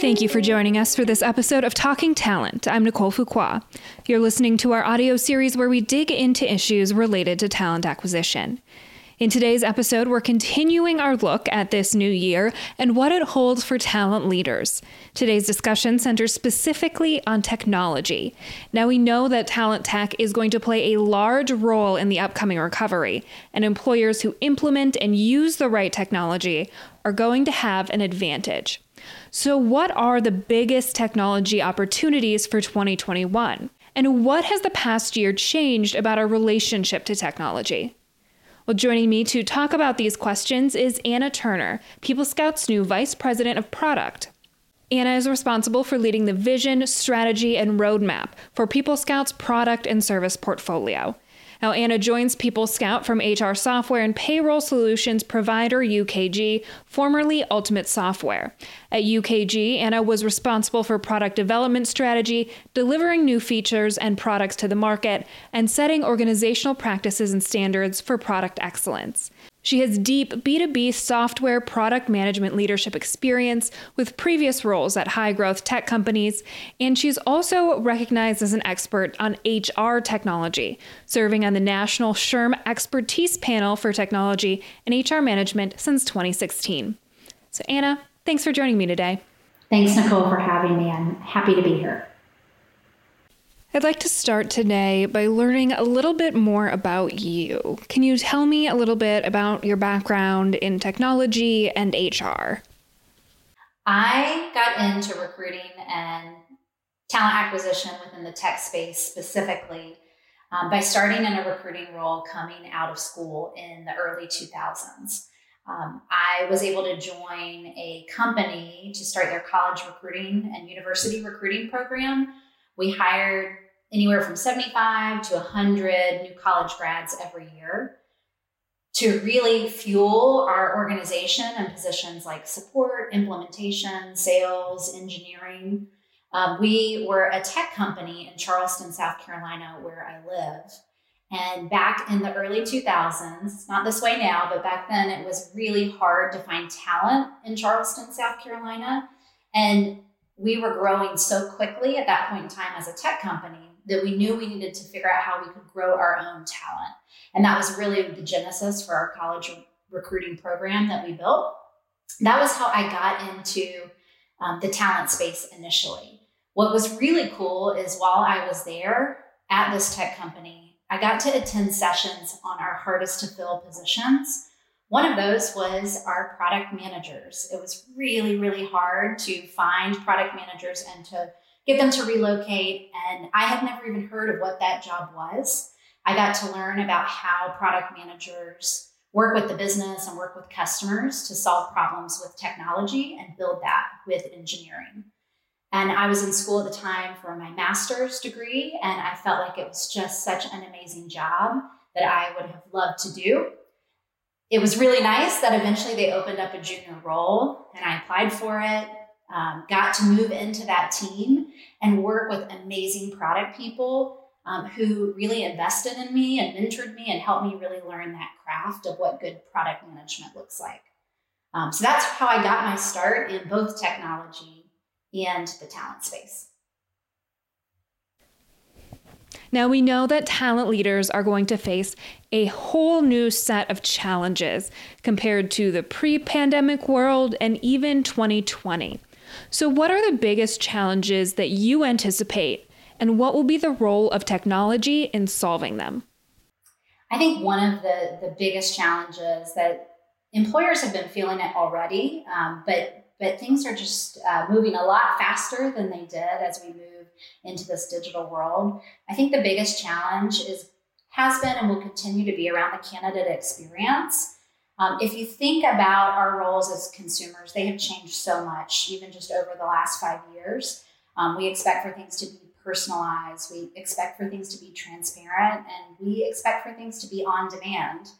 Thank you for joining us for this episode of Talking Talent. I'm Nicole Fuqua. You're listening to our audio series where we dig into issues related to talent acquisition. In today's episode, we're continuing our look at this new year and what it holds for talent leaders. Today's discussion centers specifically on technology. Now, we know that talent tech is going to play a large role in the upcoming recovery, and employers who implement and use the right technology are going to have an advantage. So, what are the biggest technology opportunities for 2021? And what has the past year changed about our relationship to technology? Well, joining me to talk about these questions is Anna Turner, People Scout's new Vice President of Product. Anna is responsible for leading the vision, strategy, and roadmap for People Scout's product and service portfolio. Now, Anna joins People Scout from HR software and payroll solutions provider UKG, formerly Ultimate Software. At UKG, Anna was responsible for product development strategy, delivering new features and products to the market, and setting organizational practices and standards for product excellence. She has deep B2B software product management leadership experience with previous roles at high growth tech companies, and she's also recognized as an expert on HR technology, serving on the National SHRM Expertise Panel for Technology and HR Management since 2016. So, Anna, thanks for joining me today. Thanks, Nicole, for having me. I'm happy to be here. I'd like to start today by learning a little bit more about you. Can you tell me a little bit about your background in technology and HR? I got into recruiting and talent acquisition within the tech space specifically um, by starting in a recruiting role coming out of school in the early 2000s. Um, I was able to join a company to start their college recruiting and university recruiting program we hired anywhere from 75 to 100 new college grads every year to really fuel our organization and positions like support, implementation, sales, engineering. Um, we were a tech company in Charleston, South Carolina, where I live. And back in the early 2000s, not this way now, but back then it was really hard to find talent in Charleston, South Carolina. And we were growing so quickly at that point in time as a tech company that we knew we needed to figure out how we could grow our own talent. And that was really the genesis for our college recruiting program that we built. That was how I got into um, the talent space initially. What was really cool is while I was there at this tech company, I got to attend sessions on our hardest to fill positions one of those was our product managers. It was really, really hard to find product managers and to get them to relocate. And I had never even heard of what that job was. I got to learn about how product managers work with the business and work with customers to solve problems with technology and build that with engineering. And I was in school at the time for my master's degree, and I felt like it was just such an amazing job that I would have loved to do it was really nice that eventually they opened up a junior role and I applied for it. Um, got to move into that team and work with amazing product people um, who really invested in me and mentored me and helped me really learn that craft of what good product management looks like. Um, so that's how I got my start in both technology and the talent space. Now, we know that talent leaders are going to face a whole new set of challenges compared to the pre pandemic world and even 2020. So, what are the biggest challenges that you anticipate, and what will be the role of technology in solving them? I think one of the, the biggest challenges that employers have been feeling it already, um, but but things are just uh, moving a lot faster than they did as we move into this digital world. I think the biggest challenge is has been and will continue to be around the candidate experience. Um, if you think about our roles as consumers, they have changed so much, even just over the last five years. Um, we expect for things to be personalized, we expect for things to be transparent, and we expect for things to be on demand.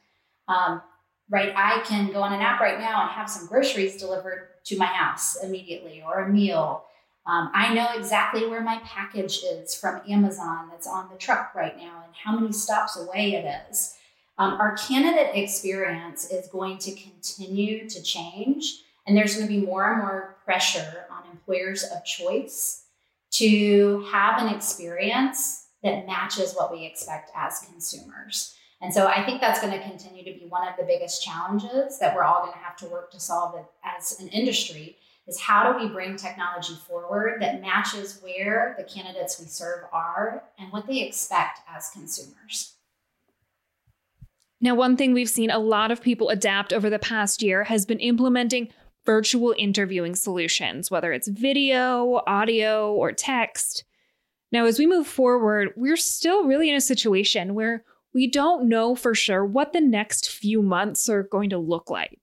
Um, right? I can go on an app right now and have some groceries delivered to my house immediately or a meal. Um, I know exactly where my package is from Amazon that's on the truck right now and how many stops away it is. Um, our candidate experience is going to continue to change, And there's going to be more and more pressure on employers of choice to have an experience that matches what we expect as consumers. And so I think that's going to continue to be one of the biggest challenges that we're all going to have to work to solve as an industry is how do we bring technology forward that matches where the candidates we serve are and what they expect as consumers. Now, one thing we've seen a lot of people adapt over the past year has been implementing virtual interviewing solutions, whether it's video, audio, or text. Now, as we move forward, we're still really in a situation where we don't know for sure what the next few months are going to look like.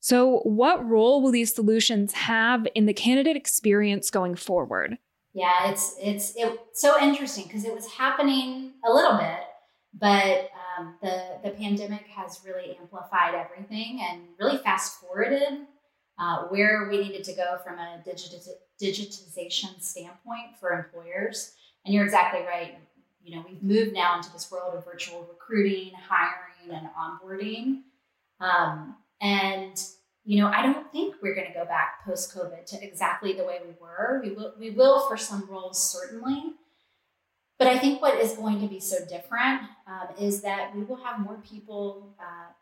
So, what role will these solutions have in the candidate experience going forward? Yeah, it's it's so interesting because it was happening a little bit, but um, the the pandemic has really amplified everything and really fast forwarded uh, where we needed to go from a digitiz- digitization standpoint for employers. And you're exactly right. You know, we've moved now into this world of virtual recruiting, hiring, and onboarding. Um, and you know, I don't think we're going to go back post COVID to exactly the way we were. We will, we will for some roles certainly, but I think what is going to be so different um, is that we will have more people uh,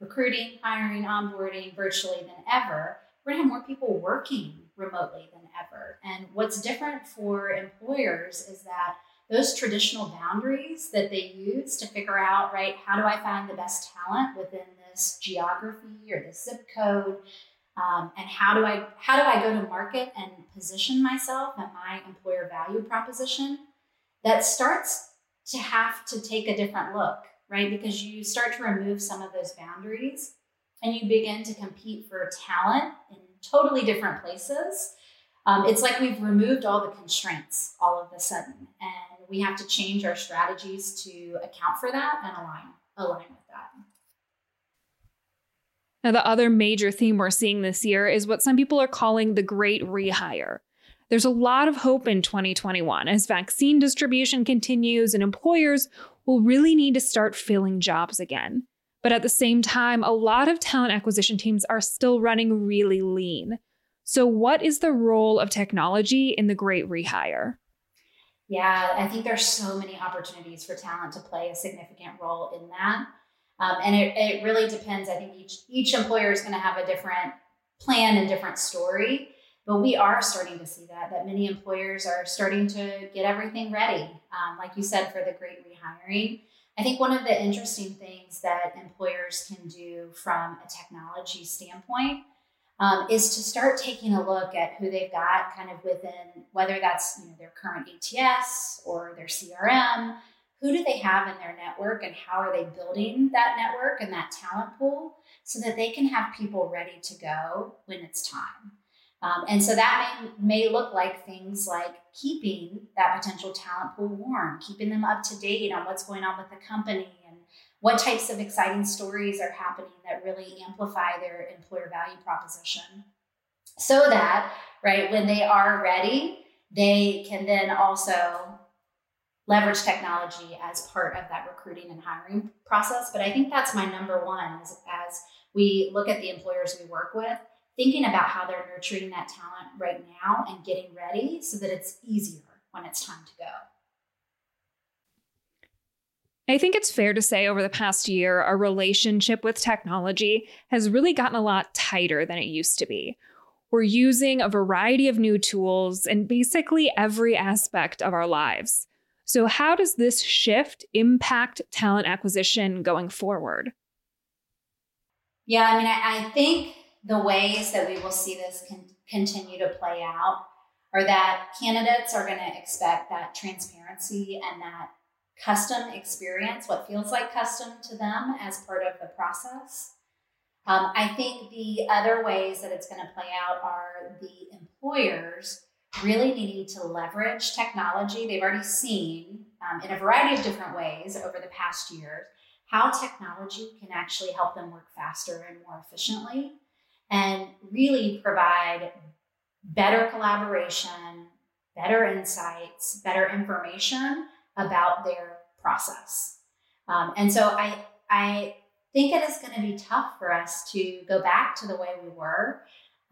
recruiting, hiring, onboarding virtually than ever. We're going to have more people working remotely than ever. And what's different for employers is that those traditional boundaries that they use to figure out, right, how do I find the best talent within this geography or this zip code? Um, and how do I how do I go to market and position myself and my employer value proposition? That starts to have to take a different look, right? Because you start to remove some of those boundaries and you begin to compete for talent in totally different places. Um, it's like we've removed all the constraints all of a sudden, and we have to change our strategies to account for that and align align with that. Now, the other major theme we're seeing this year is what some people are calling the great rehire. There's a lot of hope in 2021 as vaccine distribution continues and employers will really need to start filling jobs again. But at the same time, a lot of talent acquisition teams are still running really lean. So, what is the role of technology in the great rehire? Yeah, I think there's so many opportunities for talent to play a significant role in that. Um, and it, it really depends. I think each each employer is going to have a different plan and different story. But we are starting to see that that many employers are starting to get everything ready, um, like you said, for the great rehiring. I think one of the interesting things that employers can do from a technology standpoint um, is to start taking a look at who they've got kind of within whether that's current ATS or their CRM. Who do they have in their network and how are they building that network and that talent pool so that they can have people ready to go when it's time? Um, and so that may, may look like things like keeping that potential talent pool warm, keeping them up to date on what's going on with the company and what types of exciting stories are happening that really amplify their employer value proposition. So that, right, when they are ready, they can then also leverage technology as part of that recruiting and hiring process. But I think that's my number one as, as we look at the employers we work with thinking about how they're nurturing that talent right now and getting ready so that it's easier when it's time to go. I think it's fair to say over the past year, our relationship with technology has really gotten a lot tighter than it used to be. We're using a variety of new tools in basically every aspect of our lives. So, how does this shift impact talent acquisition going forward? Yeah, I mean, I, think the ways that we will see this con- continue to play out are that candidates are going to expect that transparency and that custom experience, what feels like custom to them as part of the process. Um, I think the other ways that it's going to play out are the employers really needing to leverage technology. They've already seen um, in a variety of different ways over the past years how technology can actually help them work faster and more efficiently and really provide better collaboration, better insights, better information about their process. Um, and so I, I think it is going to be tough for us to go back to the way we were.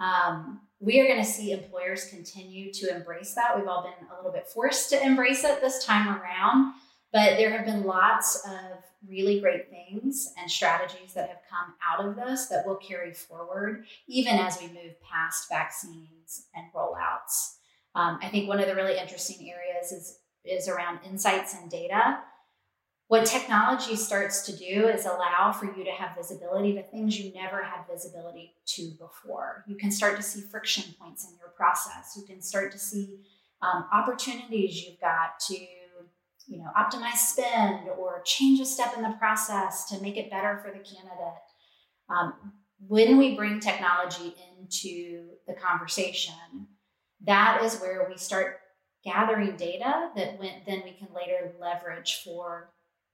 Um, we are going to see employers continue to embrace that. We've all been a little bit forced to embrace it this time around, but there have been lots of really great things and strategies that have come out of this that will carry forward even as we move past vaccines and rollouts. Um, I think one of the really interesting areas is, is around insights and data. What technology starts to do is allow for you to have visibility to things you never had visibility to before. You can start to see friction points in your process. You can start to see um, opportunities you've got to you know optimize spend or change a step in the process to make it better for the candidate um, when we bring technology into the conversation that is where we start gathering data that then we can later leverage for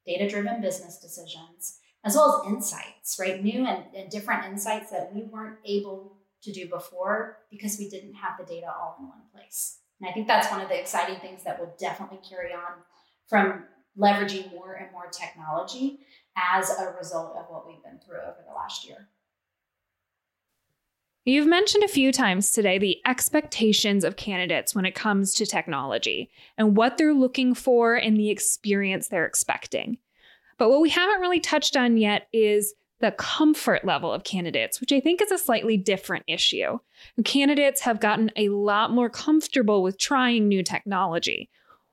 data driven business decisions as well as insights right new and, and different insights that we weren't able to do before because we didn't have the data all in one place and i think that's one of the exciting things that will definitely carry on from leveraging more and more technology as a result of what we've been through over the last year. You've mentioned a few times today the expectations of candidates when it comes to technology and what they're looking for and the experience they're expecting. But what we haven't really touched on yet is the comfort level of candidates, which I think is a slightly different issue. Candidates have gotten a lot more comfortable with trying new technology,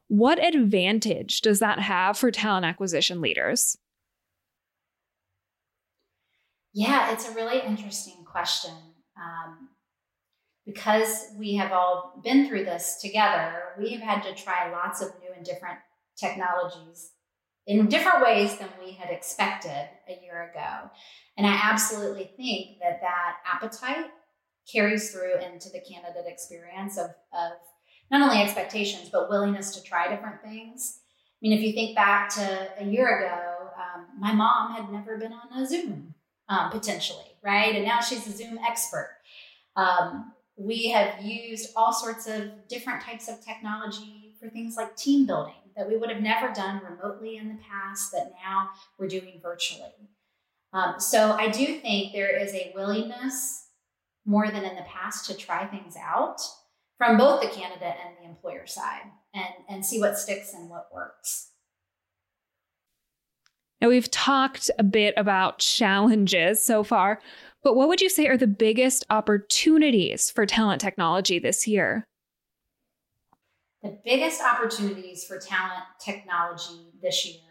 what advantage does that have for talent acquisition leaders? Yeah, it's a really interesting question. Um, because we have all been through this together, we have had to try lots of new and different technologies in different ways than we had expected a year ago. And I absolutely think that that appetite carries through into the candidate experience of, of not only expectations, but willingness to try different things. I mean, if you think back to a year ago, um, my mom had never been on a Zoom um, potentially, right? And now she's a Zoom expert. Um, we have used all sorts of different types of technology for things like team building that we would have never done remotely in the past, that now we're doing virtually. Um, so I do think there is a willingness more than in the past to try things out from both the candidate and the employer side and, and see what sticks and what works. Now, we've talked a bit about challenges so far, but what would you say are the biggest opportunities for talent technology this year? The biggest opportunities for talent technology this year,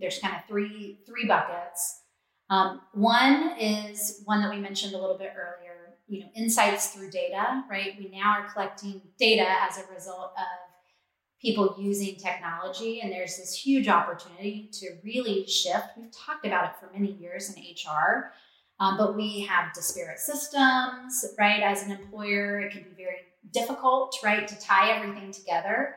there's kind of three, three buckets. Um, one is one that we mentioned a little bit earlier you know insights through data right we now are collecting data as a result of people using technology and there's this huge opportunity to really shift. We've talked about it for many years in hr um, but we have disparate systems right? As an employer it can be very difficult right to tie everything together.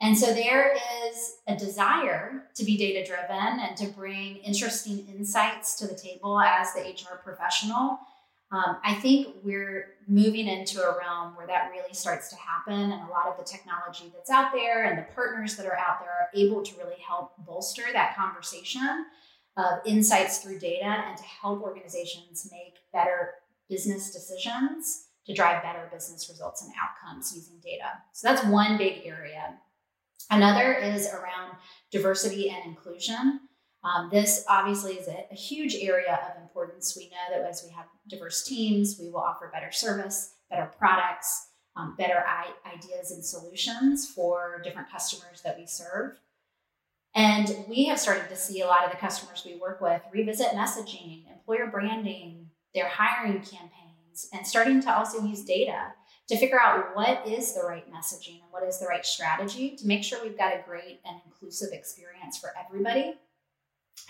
And so there is a desire to be data driven and to bring interesting insights to the table as the hr professional um, I think we're moving into a realm where that really starts to happen, and a lot of the technology that's out there and the partners that are out there are able to really help bolster that conversation of insights through data and to help organizations make better business decisions to drive better business results and outcomes using data. So that's one big area. Another is around diversity and inclusion. Um, this obviously is a, a, huge area of importance. We know that as we have diverse teams, we will offer better service, better products, um, better I- ideas and solutions for different customers that we serve. And we have started to see a lot of the customers we work with revisit messaging, employer branding, their hiring campaigns, and starting to also use data to figure out what is the right messaging and what is the right strategy to make sure we've got a great and inclusive experience for everybody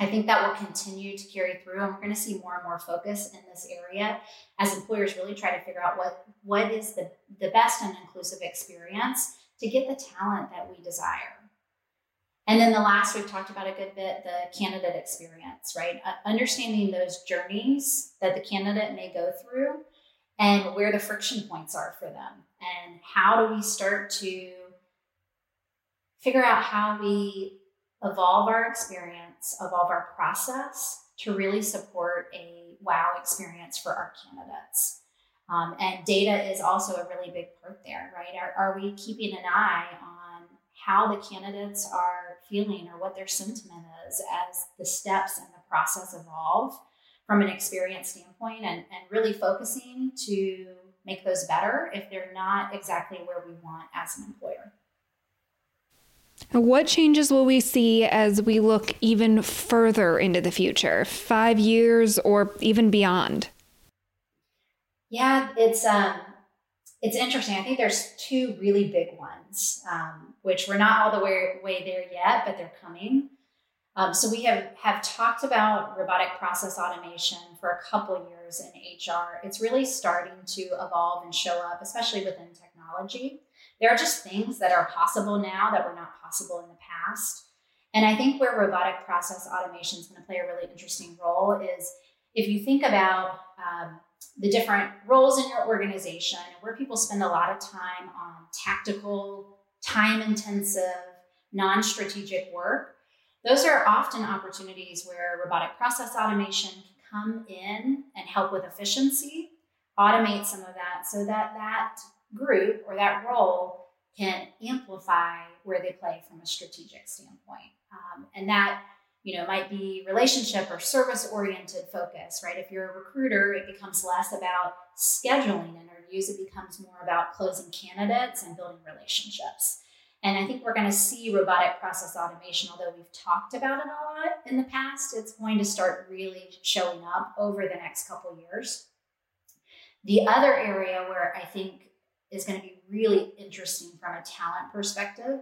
I think that will continue to carry through, and we're going to see more and more focus in this area as employers really try to figure out what what is the, the best and inclusive experience to get the talent that we desire. And then the last we've talked about a good bit the candidate experience, right? Uh, understanding those journeys that the candidate may go through and where the friction points are for them, and how do we start to figure out how we evolve our experience, evolve our process to really support a wow experience for our candidates. Um, and data is also a really big part there, right? Are, are we keeping an eye on how the candidates are feeling or what their sentiment is as the steps and the process evolve from an experience standpoint and, and really focusing to make those better if they're not exactly where we want as an employer. What changes will we see as we look even further into the future, five years or even beyond? Yeah, it's um, it's interesting. I think there's two really big ones, um, which we're not all the way, way there yet, but they're coming. Um, so we have have talked about robotic process automation for a couple years in HR. It's really starting to evolve and show up, especially within technology. There are just things that are possible now that were not possible in the past. And I think where robotic process automation is going to play a really interesting role is if you think about um, the different roles in your organization and where people spend a lot of time on tactical, time intensive, non strategic work, those are often opportunities where robotic process automation can come in and help with efficiency, automate some of that so that that group or that role can amplify where they play from a strategic standpoint. Um, and that you know might be relationship or service oriented focus right? If you're a recruiter it becomes less about scheduling interviews it becomes more about closing candidates and building relationships. And i think we're going to see robotic process automation although we've talked about it a lot in the past it's going to start really showing up over the next couple years. The other area where i think is going to be really interesting from a talent perspective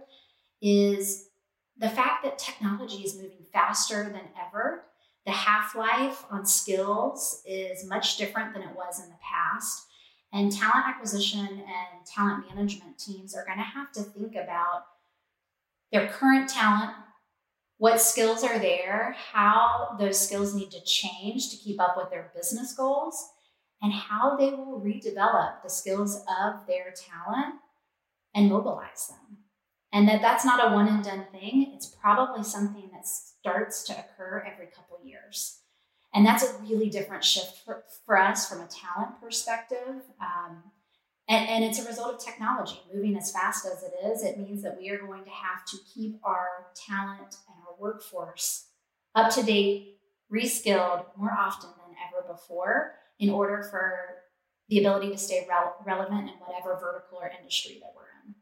is the fact that technology is moving faster than ever. The half life on skills is much different than it was in the past. And talent acquisition and talent management teams are going to have to think about their current talent, what skills are there, how those skills need to change to keep up with their business goals, and how they will redevelop the skills of their talent and mobilize them. And that that's not a one and done thing. It's probably something that starts to occur every couple years. And that's a really different shift for, for us from a talent perspective. Um, and, and it's a result of technology moving as fast as it is. It means that we are going to have to keep our talent and our workforce up to date, reskilled more often than ever before in order for the ability to stay relevant in whatever vertical or industry that we're in.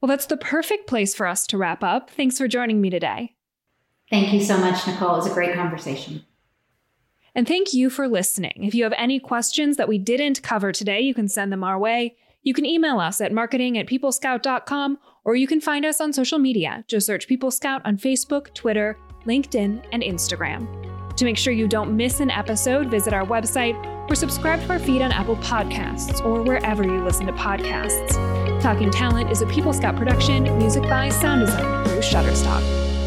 Well, that's the perfect place for us to wrap up. Thanks for joining me today. Thank you so much, Nicole. It was a great conversation. And thank you for listening. If you have any questions that we didn't cover today, you can send them our way. You can email us at marketing at peoplescout.com or you can find us on social media. Just search People Scout on Facebook, Twitter, LinkedIn, and Instagram. To make sure you don't miss an episode, visit our website or subscribe to our feed on Apple Podcasts or wherever you listen to podcasts. Talking Talent is a People Scout production, music by Sound Design through Shutterstock.